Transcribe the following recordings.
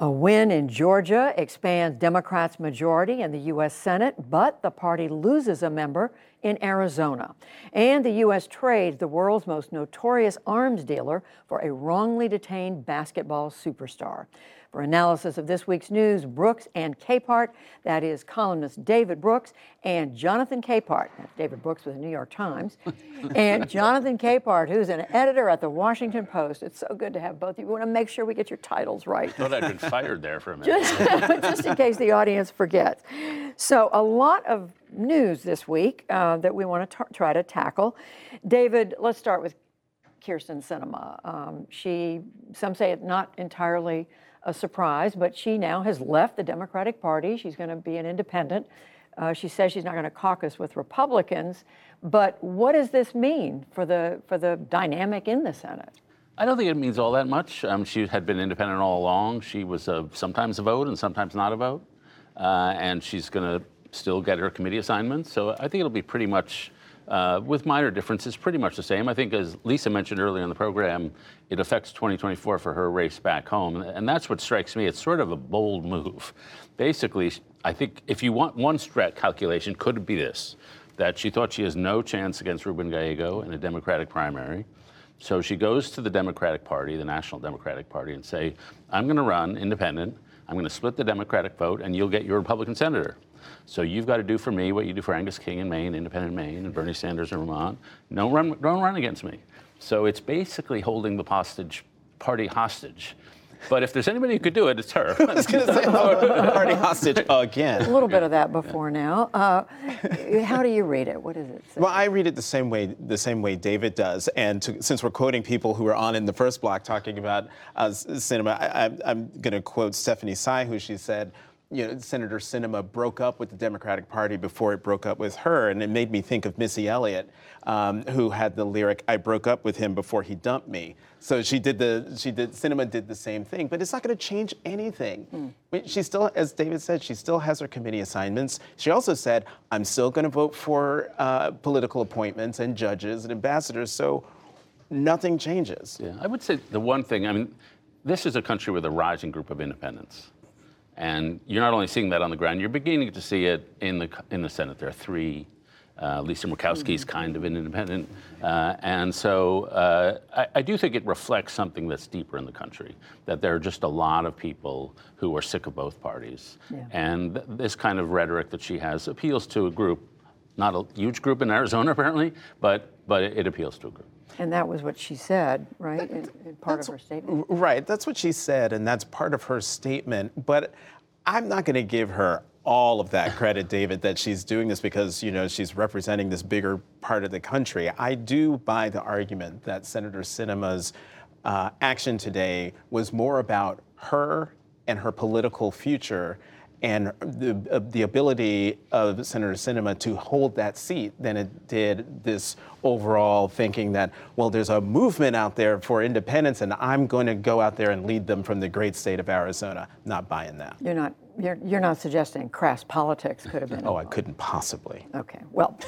A win in Georgia expands Democrats' majority in the U.S. Senate, but the party loses a member in Arizona. And the U.S. trades the world's most notorious arms dealer for a wrongly detained basketball superstar. For analysis of this week's news, Brooks and Capehart, that is columnist David Brooks and Jonathan Capehart, David Brooks with the New York Times, and Jonathan Capehart, who's an editor at the Washington Post. It's so good to have both of you. We want to make sure we get your titles right. I thought I'd been fired there for a minute. just, just in case the audience forgets. So, a lot of news this week uh, that we want to try to tackle. David, let's start with Kyrsten Sinema. Um, she, some say it not entirely a surprise, but she now has left the Democratic Party. She's going to be an independent. Uh, she says she's not going to caucus with Republicans. But what does this mean for the for the dynamic in the Senate? I don't think it means all that much. Um, she had been independent all along. She was a, sometimes a vote and sometimes not a vote, uh, and she's going to still get her committee assignments. So I think it'll be pretty much uh, with minor differences, pretty much the same. I think, as Lisa mentioned earlier in the program, it affects 2024 for her race back home. And that's what strikes me. It's sort of a bold move. Basically, I think if you want one strat calculation, could it be this that she thought she has no chance against Ruben Gallego in a Democratic primary. So she goes to the Democratic Party, the National Democratic Party, and say, I'm going to run independent. I'm going to split the Democratic vote, and you'll get your Republican senator. So you've got to do for me what you do for Angus King in Maine, Independent Maine, and Bernie Sanders in Vermont. Don't run, don't run against me. So it's basically holding the hostage party hostage. But if there's anybody who could do it, it's her. I was going to say party hostage again. A little bit of that before now. Uh, how do you read it? What is it? Say? Well, I read it the same way the same way David does. And to, since we're quoting people who were on in the first block talking about uh, Sinema, I, am going to quote Stephanie Sy, who she said you know, Senator Sinema broke up with the Democratic Party before it broke up with her, and it made me think of Missy Elliott, um, who had the lyric "I broke up with him before he dumped me." So she did the she did Sinema did the same thing, but it's not going to change anything. Mm. She still, as David said, she still has her committee assignments. She also said, "I'm still going to vote for uh, political appointments and judges and ambassadors." So nothing changes. Yeah, I would say the one thing. I mean, this is a country with a rising group of independents. And you're not only seeing that on the ground, you're beginning to see it in the, in the Senate. There are three. Uh, Lisa Murkowski's mm-hmm. kind of an independent. Uh, and so uh, I, I, do think it reflects something that's deeper in the country, that there are just a lot of people who are sick of both parties. Yeah. And th- this kind of rhetoric that she has appeals to a group, not a huge group in Arizona apparently, but, but it, it appeals to a group. And that was what she said, right? In, in part of her statement. Right. That's what she said, and that's part of her statement. But I'm not going to give her all of that credit, David, that she's doing this because you know she's representing this bigger part of the country. I do buy the argument that Senator Sinema's uh, action today was more about her and her political future and the, uh, the ability of Senator Sinema to hold that seat than it did this overall thinking that, well, there's a movement out there for independence and I'm going to go out there and lead them from the great state of Arizona. Not buying that. You're not you're, you're not suggesting crass politics could have been. Oh, I couldn't possibly. Okay. Well,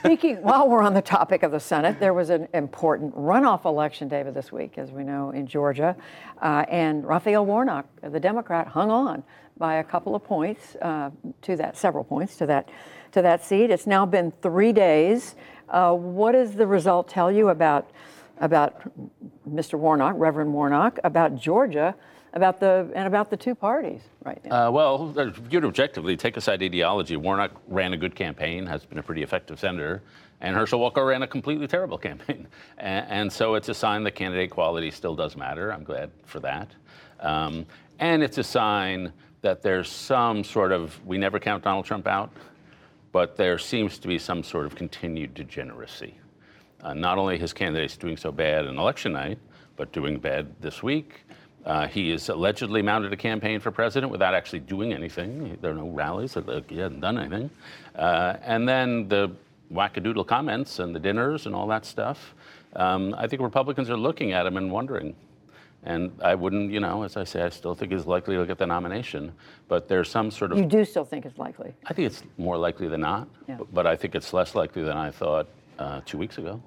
speaking, while we're on the topic of the Senate, there was an important runoff election, David, this week, as we know, in Georgia. Uh, and Raphael Warnock, the Democrat, hung on by a couple of points uh, to that, several points to that, to that seat. It's now been three days. Uh, what does the result tell you about, about Mr. Warnock, Reverend Warnock, about Georgia? About the and about the two parties right now? Uh, well, viewed objectively, take aside ideology. Warnock ran a good campaign, has been a pretty effective senator, and Herschel Walker ran a completely terrible campaign. And, and so it's a sign that candidate quality still does matter. I'm glad for that. Um, and it's a sign that there's some sort of we never count Donald Trump out, but there seems to be some sort of continued degeneracy. Uh, not only his candidates doing so bad on election night, but doing bad this week. Uh, he has allegedly mounted a campaign for president without actually doing anything. There are no rallies. He hasn't done anything. Uh, and then the wackadoodle comments and the dinners and all that stuff. Um, I think Republicans are looking at him and wondering. And I wouldn't, you know, as I say, I still think he's likely to get the nomination. But there's some sort of. You do still think it's likely? I think it's more likely than not. Yeah. But, but I think it's less likely than I thought uh, two weeks ago.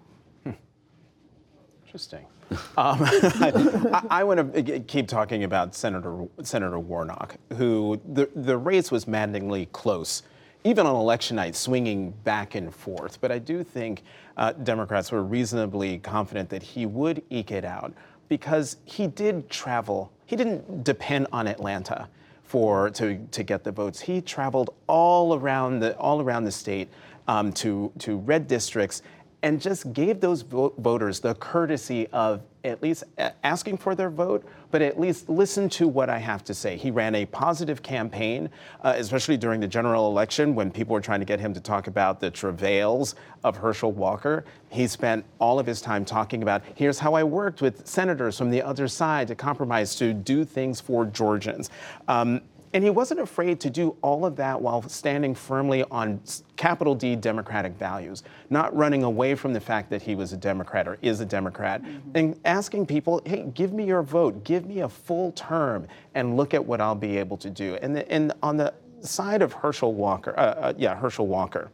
Interesting. Um, I, I want to keep talking about Senator Senator Warnock, who the the race was maddeningly close, even on election night, swinging back and forth. But I do think uh, Democrats were reasonably confident that he would eke it out because he did travel. He didn't depend on Atlanta for to to get the votes. He traveled all around the all around the state um, to to red districts and just gave those vo- voters the courtesy of at least asking for their vote, but at least listen to what I have to say. He ran a positive campaign, uh, especially during the general election when people were trying to get him to talk about the travails of Herschel Walker. He spent all of his time talking about here's how I worked with senators from the other side to compromise to do things for Georgians. Um, and he wasn't afraid to do all of that while standing firmly on capital D Democratic values, not running away from the fact that he was a Democrat or is a Democrat, and asking people, hey, give me your vote, give me a full term, and look at what I'll be able to do. And, the, and on the side of Herschel Walker, uh, uh, yeah, Herschel Walker,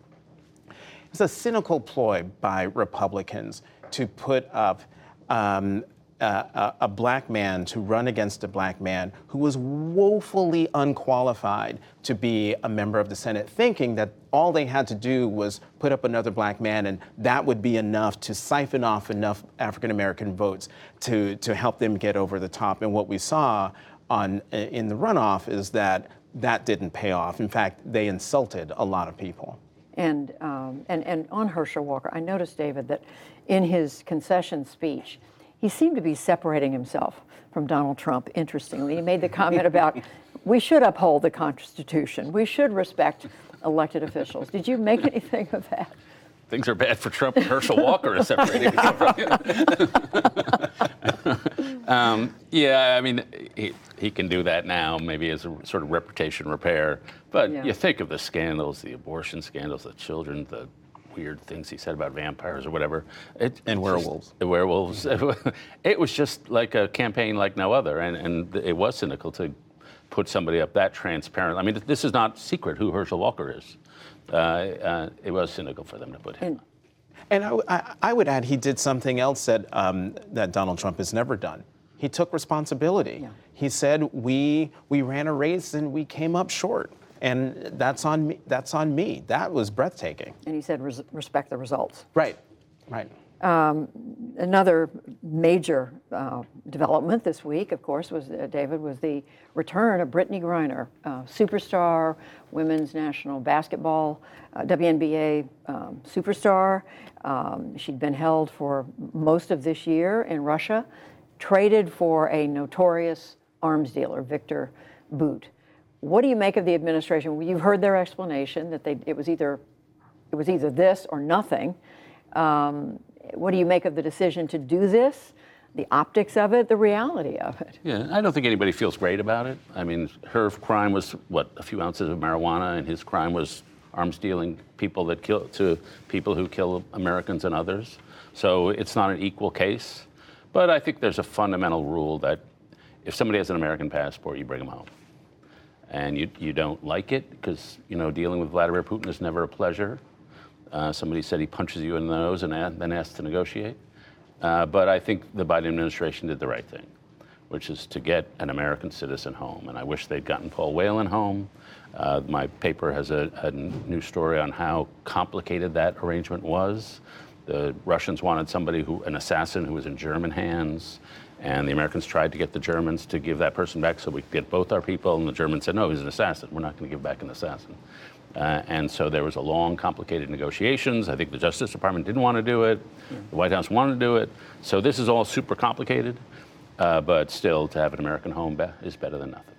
it's a cynical ploy by Republicans to put up um, a, a, a black man to run against a black man who was woefully unqualified to be a member of the Senate, thinking that all they had to do was put up another black man and that would be enough to siphon off enough African American votes to, to help them get over the top. And what we saw on, in the runoff is that that didn't pay off. In fact, they insulted a lot of people. And, um, and, and on Herschel Walker, I noticed, David, that in his concession speech, he seemed to be separating himself from Donald Trump, interestingly. He made the comment about we should uphold the Constitution, we should respect elected officials. Did you make anything of that? Things are bad for Trump. and Herschel Walker is separating himself from um, yeah, I mean, he, he can do that now, maybe as a sort of reputation repair. But Yeah. you think of the scandals, the abortion scandals, the children, the weird things he said about vampires or whatever. It, And werewolves. Just, werewolves. it was just like a campaign like no other. And, and it was cynical to put somebody up that transparent. I mean, this is not secret who Herschel Walker is. Uh, uh, it was cynical for them to put him. And And I, I- I would add, he did something else that, um, that Donald Trump has never done. He took responsibility. Yeah. He said, we, we ran a race and we came up short. And that's on me. That's on me. That was breathtaking. and he said, "Res- respect the results. Right, right. Another major uh, development this week, of course, was uh, David was the return of Brittney Griner, uh, superstar, women's national basketball, uh, WNBA um, superstar. Um, she'd been held for most of this year in Russia, traded for a notorious arms dealer, Viktor Bout. What do you make of the administration? You've heard their explanation that they, it was either it was either this or nothing. Um, what do you make of the decision to do this? The optics of it, the reality of it. Yeah, I don't think anybody feels great about it. I mean, her crime was what a few ounces of marijuana, and his crime was arms dealing people that kill to people who kill Americans and others. So it's not an equal case. But I think there's a fundamental rule that if somebody has an American passport, you bring them home. And you, you don't like it because you know dealing with Vladimir Putin is never a pleasure. Uh, somebody said he punches you in the nose and then asks to negotiate. Uh, but I think the Biden administration did the right thing, which is to get an American citizen home. And I wish they'd gotten Paul Whelan home. Uh, my paper has a, a new story on how complicated that arrangement was. The Russians wanted somebody who, an assassin who was in German hands, and the Americans tried to get the Germans to give that person back so we could get both our people. And the Germans said, no, he's an assassin. We're not going to give back an assassin. Uh, and so there was a long, complicated negotiations. I think the Justice Department didn't want to do it. The White House wanted to do it. So this is all super complicated. Uh, but still, to have an American home be- is better than nothing.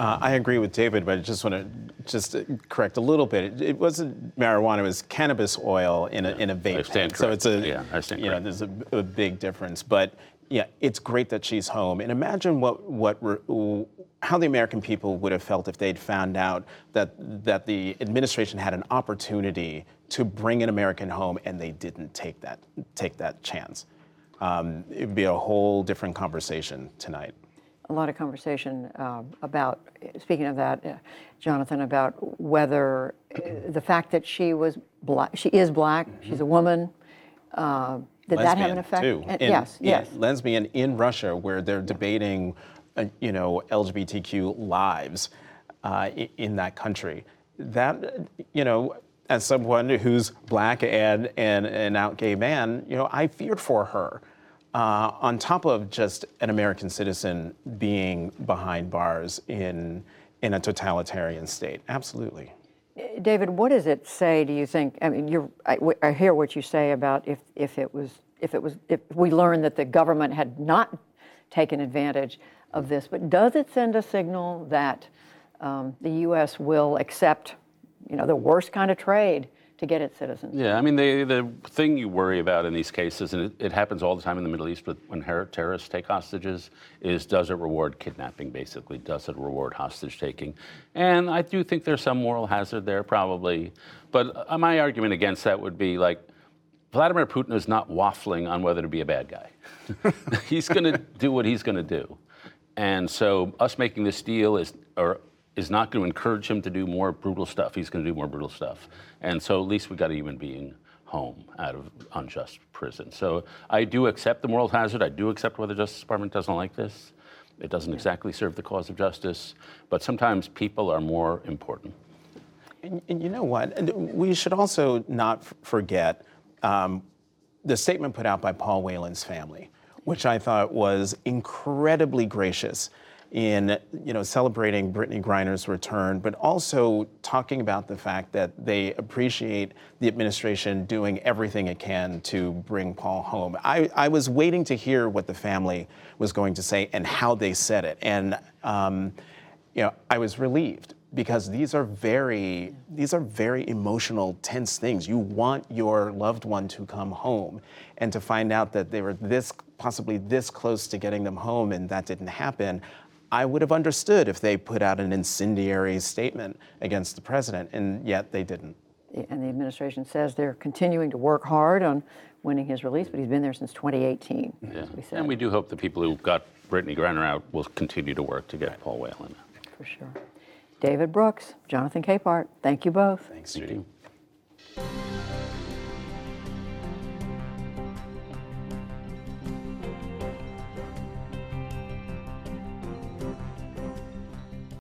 Uh, I agree with David, but I just want to just correct a little bit. It, it wasn't marijuana; it was cannabis oil in a in a vape I stand pen. So it's a corrected. Yeah, I stand you know corrected. there's a, a big difference. But yeah, it's great that she's home. And imagine what what re- how the American people would have felt if they'd found out that that the administration had an opportunity to bring an American home and they didn't take that take that chance. Um, it'd be a whole different conversation tonight. A lot of conversation um, about, speaking of that, uh, Jonathan, about whether uh, the fact that she was black, she is black, she's a woman, uh, Did that have an effect? too. Uh, In- yes, yeah, yes. lesbian in Russia, where they're debating, uh, you know, LGBTQ lives uh, in that country. That, you know, as someone who's black and, and an out gay man, you know, I feared for her. Uh, on top of just an American citizen being behind bars in in a totalitarian state, absolutely. David, what does it say? Do you think? I mean, I, I hear what you say about if, if it was if it was if we learned that the government had not taken advantage of this, but does it send a signal that um, the U.S. will accept, you know, the worst kind of trade to get its citizens? Yeah, I mean, the, the thing you worry about in these cases, and it, it happens all the time in the Middle East when terrorists take hostages, is does it reward kidnapping, basically? Does it reward hostage taking? And I do think there's some moral hazard there, probably. But uh, my argument against that would be like, Vladimir Putin is not waffling on whether to be a bad guy. he's going to do what he's going to do. And so us making this deal is, or, is not going to encourage him to do more brutal stuff. He's going to do more brutal stuff. And so at least we got a human being home out of unjust prison. So I do accept the moral hazard. I do accept whether the Justice Department doesn't like this. It doesn't exactly serve the cause of justice. But sometimes people are more important. And, and you know what? And We should also not f- forget um, the statement put out by Paul Whelan's family, which I thought was incredibly gracious in you know celebrating Brittney Griner's return, but also talking about the fact that they appreciate the administration doing everything it can to bring Paul home. I, I was waiting to hear what the family was going to say and how they said it, and um, you know I was relieved because these are very these are very emotional tense things. You want your loved one to come home. And to find out that they were this possibly this close to getting them home and that didn't happen i would have understood if they put out an incendiary statement against the president and yet they didn't And the administration says they're continuing to work hard on winning his release, but he's been there since 2018. Yeah. We said, And we do hope the people who got Brittney Griner out will continue to work to get Paul Whelan out. for sure. David Brooks, Jonathan Capehart, thank you both. thanks Thank judy you.